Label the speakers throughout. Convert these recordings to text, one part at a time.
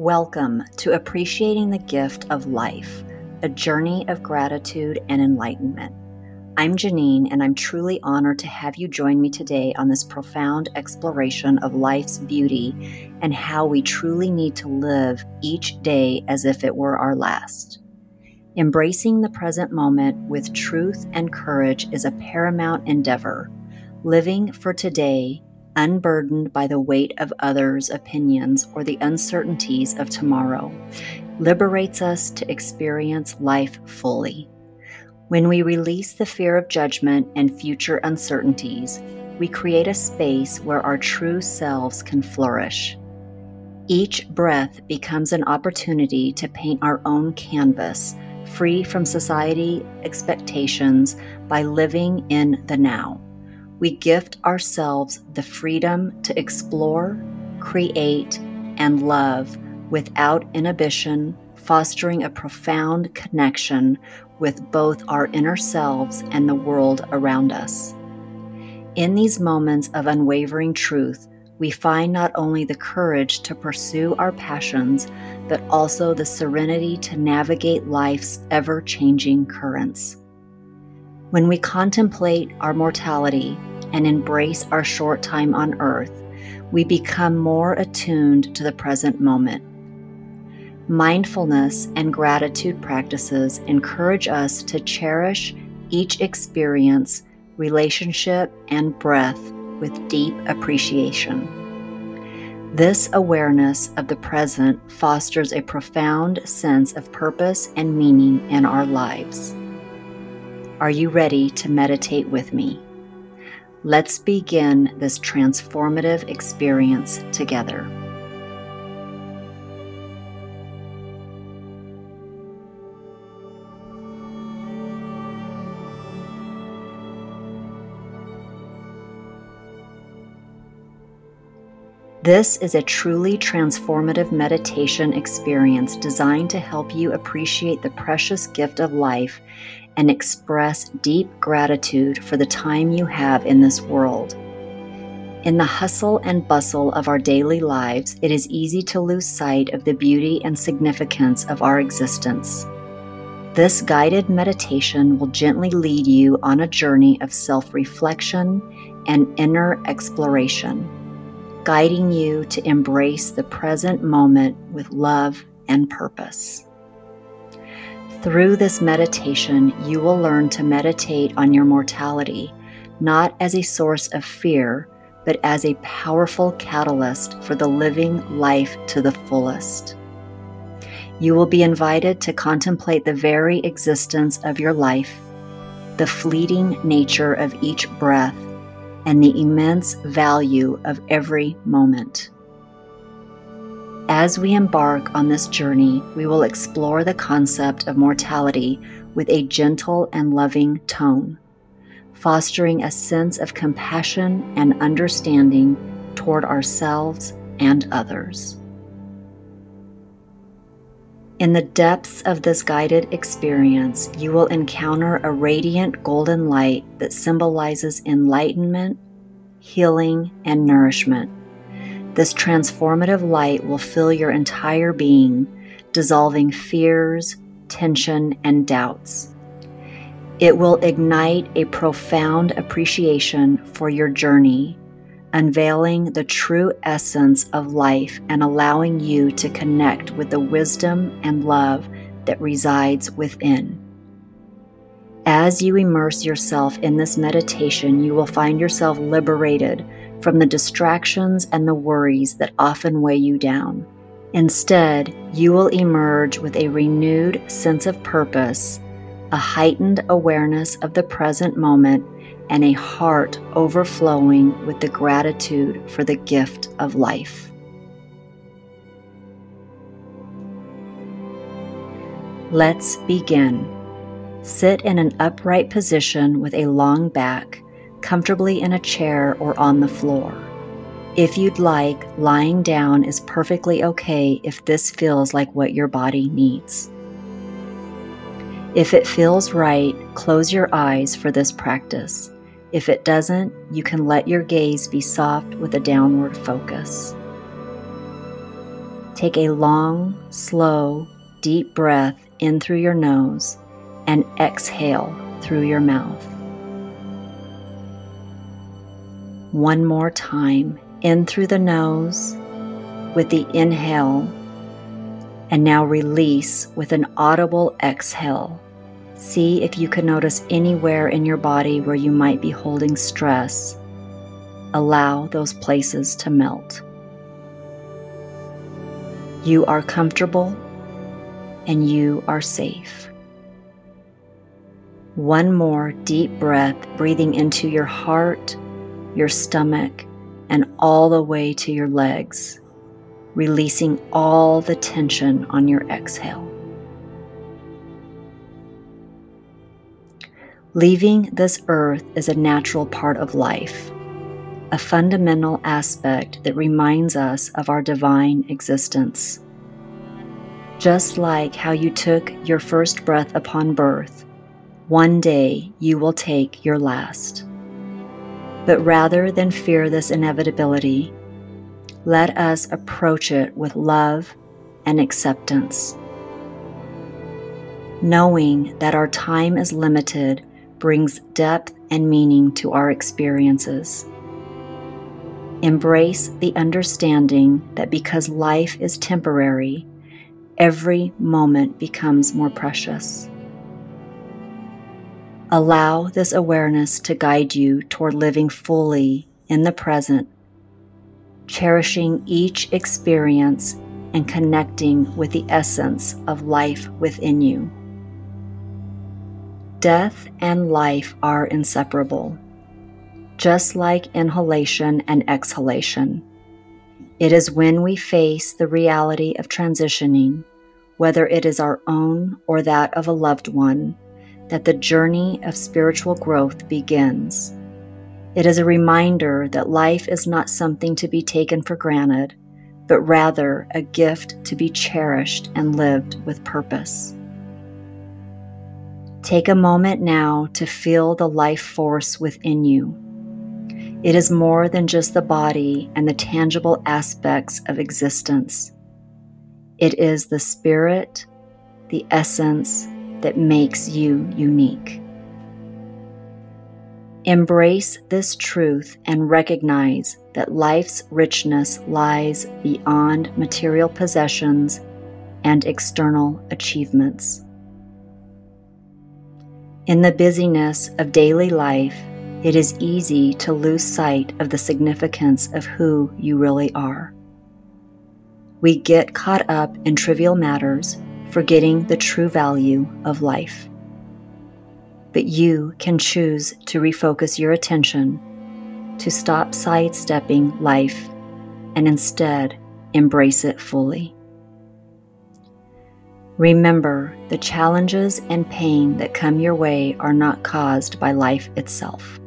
Speaker 1: Welcome to Appreciating the Gift of Life, a journey of gratitude and enlightenment. I'm Janine, and I'm truly honored to have you join me today on this profound exploration of life's beauty and how we truly need to live each day as if it were our last. Embracing the present moment with truth and courage is a paramount endeavor. Living for today unburdened by the weight of others' opinions or the uncertainties of tomorrow, liberates us to experience life fully. When we release the fear of judgment and future uncertainties, we create a space where our true selves can flourish. Each breath becomes an opportunity to paint our own canvas, free from society expectations, by living in the now we gift ourselves the freedom to explore, create, and love without inhibition, fostering a profound connection with both our inner selves and the world around us. In these moments of unwavering truth, we find not only the courage to pursue our passions, but also the serenity to navigate life's ever changing currents. When we contemplate our mortality, and embrace our short time on earth, we become more attuned to the present moment. Mindfulness and gratitude practices encourage us to cherish each experience, relationship, and breath with deep appreciation. This awareness of the present fosters a profound sense of purpose and meaning in our lives. Are you ready to meditate with me? Let's begin this transformative experience together. This is a truly transformative meditation experience designed to help you appreciate the precious gift of life and express deep gratitude for the time you have in this world. In the hustle and bustle of our daily lives, it is easy to lose sight of the beauty and significance of our existence. This guided meditation will gently lead you on a journey of self reflection and inner exploration, guiding you to embrace the present moment with love and purpose. Through this meditation, you will learn to meditate on your mortality, not as a source of fear, but as a powerful catalyst for the living life to the fullest. You will be invited to contemplate the very existence of your life, the fleeting nature of each breath, and the immense value of every moment. As we embark on this journey, we will explore the concept of mortality with a gentle and loving tone, fostering a sense of compassion and understanding toward ourselves and others. In the depths of this guided experience, you will encounter a radiant golden light that symbolizes enlightenment, healing, and nourishment. This transformative light will fill your entire being, dissolving fears, tension, and doubts. It will ignite a profound appreciation for your journey, unveiling the true essence of life and allowing you to connect with the wisdom and love that resides within. As you immerse yourself in this meditation, you will find yourself liberated from the distractions and the worries that often weigh you down. Instead, you will emerge with a renewed sense of purpose, a heightened awareness of the present moment, and a heart overflowing with the gratitude for the gift of life. Let's begin. Sit in an upright position with a long back comfortably in a chair or on the floor. If you'd like, lying down is perfectly okay if this feels like what your body needs. If it feels right, close your eyes for this practice. If it doesn't, you can let your gaze be soft with a downward focus. Take a long, slow, deep breath in through your nose and exhale through your mouth. One more time, in through the nose with the inhale, and now release with an audible exhale. See if you can notice anywhere in your body where you might be holding stress. Allow those places to melt. You are comfortable and you are safe. One more deep breath, breathing into your heart, your stomach, and all the way to your legs, releasing all the tension on your exhale. Leaving this earth is a natural part of life a fundamental aspect that reminds us of our divine existence. Just like how you took your first breath upon birth, one day you will take your last. But rather than fear this inevitability, let us approach it with love and acceptance. Knowing that our time is limited brings depth and meaning to our experiences. Embrace the understanding that because life is temporary, every moment becomes more precious. Allow this awareness to guide you toward living fully in the present, cherishing each experience and connecting with the essence of life within you. Death and life are inseparable just like inhalation and exhalation. It is when we face the reality of transitioning, whether it is our own or that of a loved one, that the journey of spiritual growth begins. It is a reminder that life is not something to be taken for granted, but rather a gift to be cherished and lived with purpose. Take a moment now to feel the life force within you it is more than just the body and the tangible aspects of existence. It is the spirit, the essence that makes you unique. Embrace this truth and recognize that life's richness lies beyond material possessions and external achievements. In the busyness of daily life, it is easy to lose sight of the significance of who you really are. We get caught up in trivial matters, forgetting the true value of life. But you can choose to refocus your attention, to stop sidestepping life, and instead embrace it fully. Remember, the challenges and pain that come your way are not caused by life itself.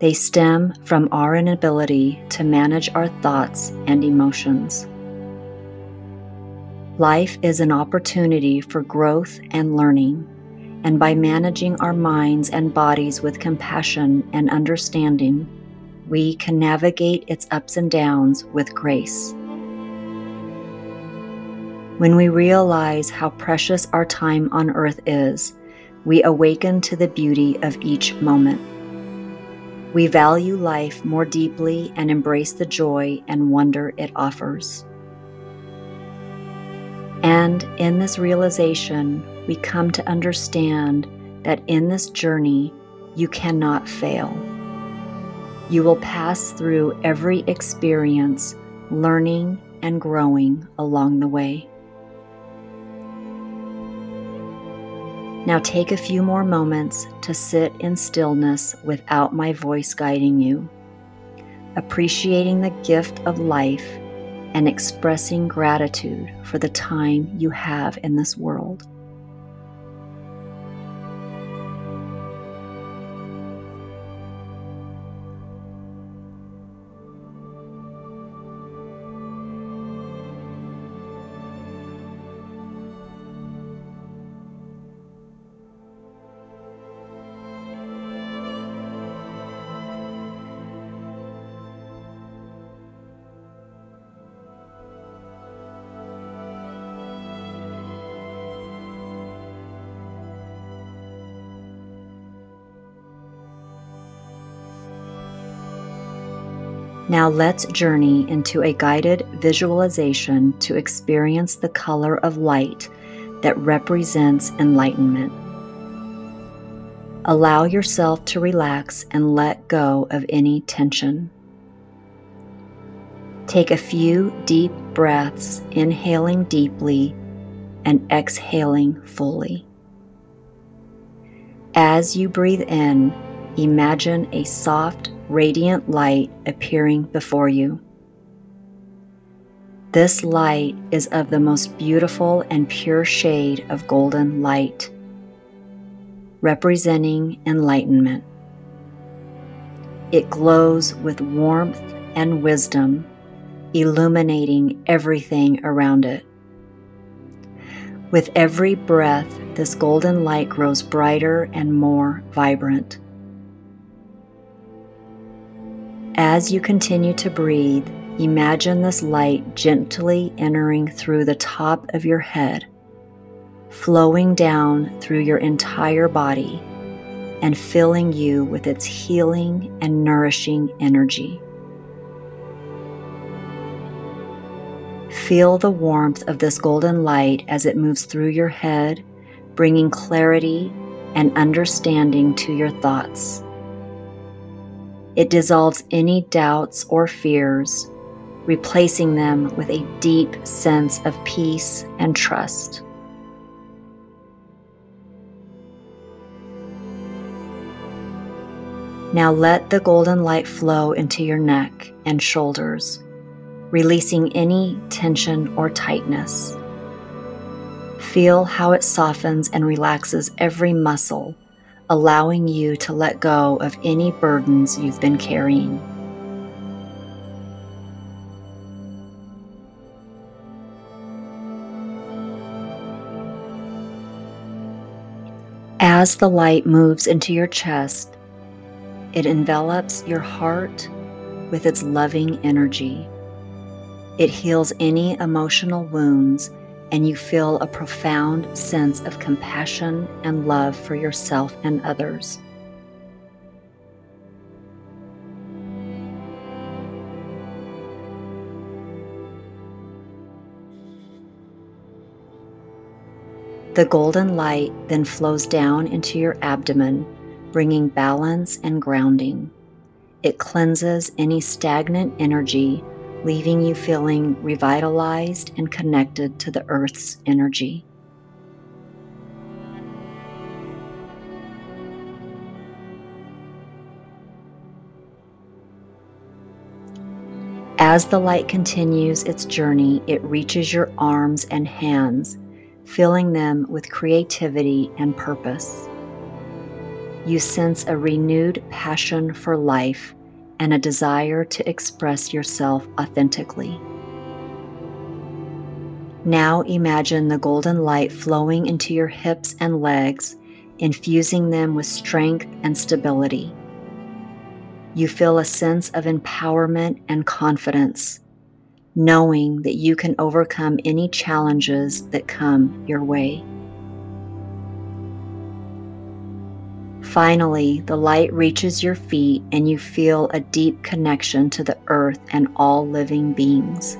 Speaker 1: They stem from our inability to manage our thoughts and emotions. Life is an opportunity for growth and learning, and by managing our minds and bodies with compassion and understanding, we can navigate its ups and downs with grace. When we realize how precious our time on earth is, we awaken to the beauty of each moment. We value life more deeply and embrace the joy and wonder it offers. And in this realization, we come to understand that in this journey, you cannot fail. You will pass through every experience, learning and growing along the way. Now take a few more moments to sit in stillness without my voice guiding you, appreciating the gift of life and expressing gratitude for the time you have in this world. Now let's journey into a guided visualization to experience the color of light that represents enlightenment. Allow yourself to relax and let go of any tension. Take a few deep breaths, inhaling deeply and exhaling fully. As you breathe in, imagine a soft, radiant light appearing before you. This light is of the most beautiful and pure shade of golden light, representing enlightenment. It glows with warmth and wisdom, illuminating everything around it. With every breath, this golden light grows brighter and more vibrant. As you continue to breathe, imagine this light gently entering through the top of your head, flowing down through your entire body, and filling you with its healing and nourishing energy. Feel the warmth of this golden light as it moves through your head, bringing clarity and understanding to your thoughts. It dissolves any doubts or fears, replacing them with a deep sense of peace and trust. Now let the golden light flow into your neck and shoulders, releasing any tension or tightness. Feel how it softens and relaxes every muscle allowing you to let go of any burdens you've been carrying. As the light moves into your chest, it envelops your heart with its loving energy. It heals any emotional wounds and you feel a profound sense of compassion and love for yourself and others. The golden light then flows down into your abdomen, bringing balance and grounding. It cleanses any stagnant energy leaving you feeling revitalized and connected to the Earth's energy. As the light continues its journey, it reaches your arms and hands, filling them with creativity and purpose. You sense a renewed passion for life and a desire to express yourself authentically. Now imagine the golden light flowing into your hips and legs, infusing them with strength and stability. You feel a sense of empowerment and confidence, knowing that you can overcome any challenges that come your way. Finally, the light reaches your feet and you feel a deep connection to the earth and all living beings.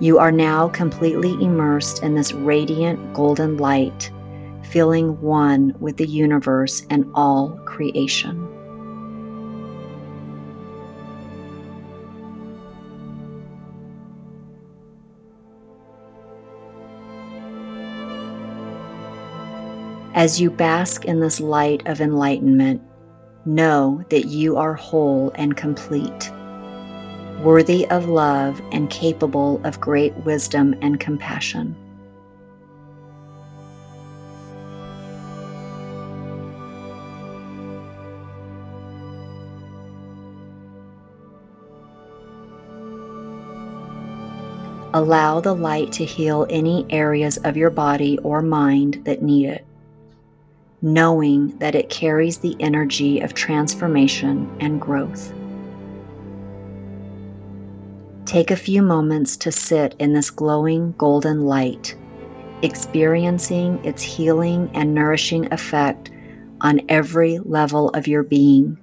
Speaker 1: You are now completely immersed in this radiant golden light, feeling one with the universe and all creation. As you bask in this light of enlightenment, know that you are whole and complete, worthy of love and capable of great wisdom and compassion. Allow the light to heal any areas of your body or mind that need it knowing that it carries the energy of transformation and growth. Take a few moments to sit in this glowing golden light, experiencing its healing and nourishing effect on every level of your being.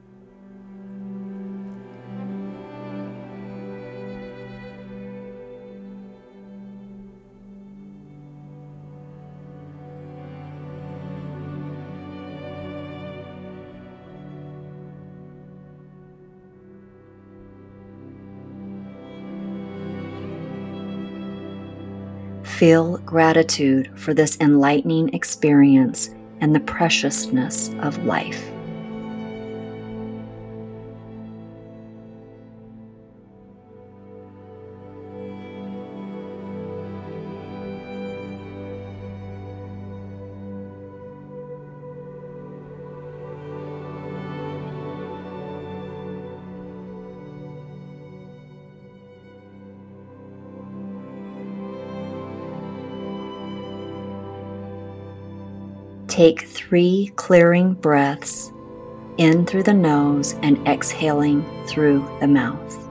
Speaker 1: Feel gratitude for this enlightening experience and the preciousness of life. Take three clearing breaths in through the nose and exhaling through the mouth.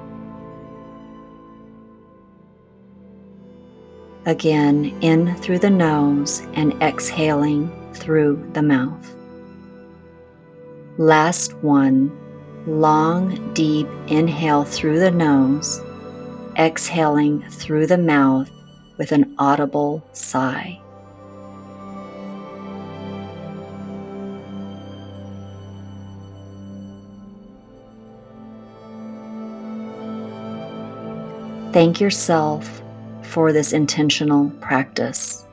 Speaker 1: Again, in through the nose and exhaling through the mouth. Last one, long, deep inhale through the nose, exhaling through the mouth with an audible sigh. Thank yourself for this intentional practice.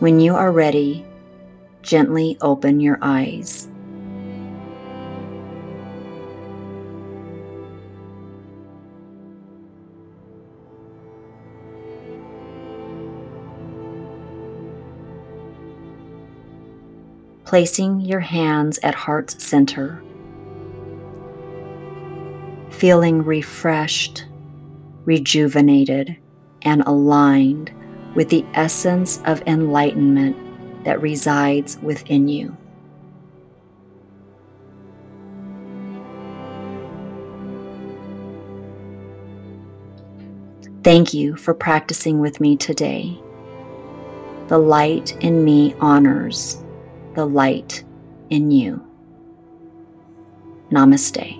Speaker 1: When you are ready, gently open your eyes. Placing your hands at heart's center, feeling refreshed, rejuvenated, and aligned with the essence of enlightenment that resides within you. Thank you for practicing with me today. The light in me honors the light in you. Namaste.